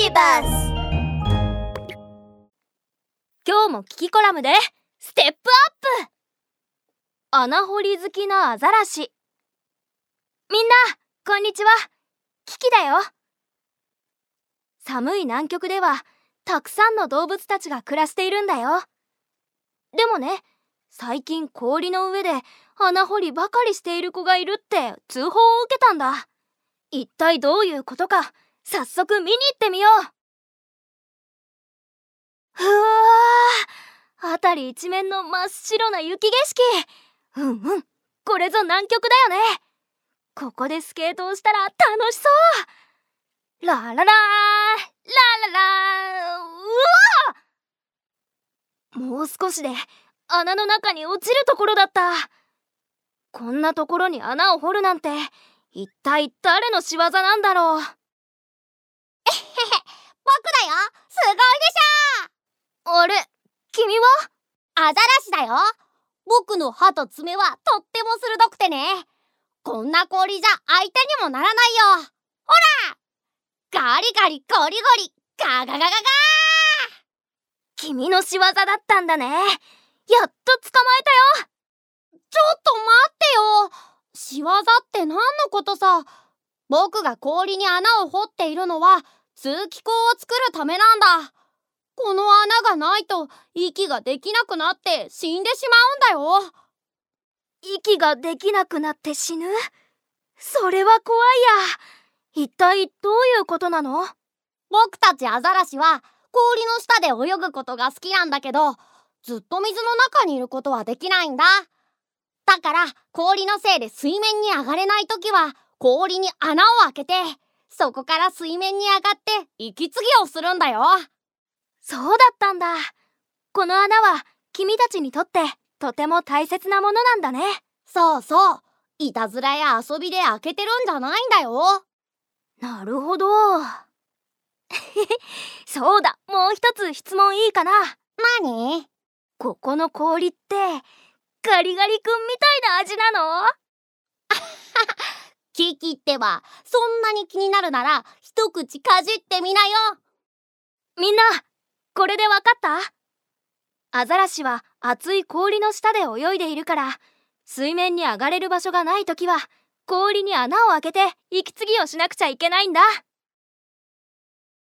ビバス今日もキキコラムでステップアップ。穴掘り好きなアザラシ。みんなこんにちは。キキだよ。寒い南極ではたくさんの動物たちが暮らしているんだよ。でもね最近氷の上で穴掘りばかりしている子がいるって通報を受けたんだ。一体どういうことか早速見に行ってみよう。ふわー。辺り一面の真っ白な雪景色。うんうん。これぞ南極だよね。ここでスケートをしたら楽しそう。ラララーラララーうわもう少しで穴の中に落ちるところだった。こんなところに穴を掘るなんて一体誰の仕業なんだろう。だよ。すごいでしあれ君は？アザラシだよ。僕の歯と爪はとっても鋭くてね。こんな氷じゃ相手にもならないよ。ほら！ガリガリゴリゴリガガガガガー！君の仕業だったんだね。やっと捕まえたよ。ちょっと待ってよ。仕業って何のことさ。僕が氷に穴を掘っているのは通気口を作るためなんだ。この穴がないと息ができなくなって死んでしまうんだよ。息ができなくなって死ぬ？それは怖いや。一体どういうことなの？僕たちアザラシは氷の下で泳ぐことが好きなんだけどずっと水の中にいることはできないんだ。だから氷のせいで水面に上がれない時は氷に穴を開けてそこから水面に上がって息継ぎをするんだよ。そうだったんだ。この穴は君たちにとってとても大切なものなんだね。そうそう。いたずらや遊びで開けてるんじゃないんだよ。なるほど。そうだ。もう一つ質問いいかな。何？ここの氷ってガリガリ君みたいな味なの？切ってはそんなに気になるなら一口かじってみなよ。みんなこれでわかった？アザラシは熱い氷の下で泳いでいるから水面に上がれる場所がない時は氷に穴を開けて息継ぎをしなくちゃいけないんだ。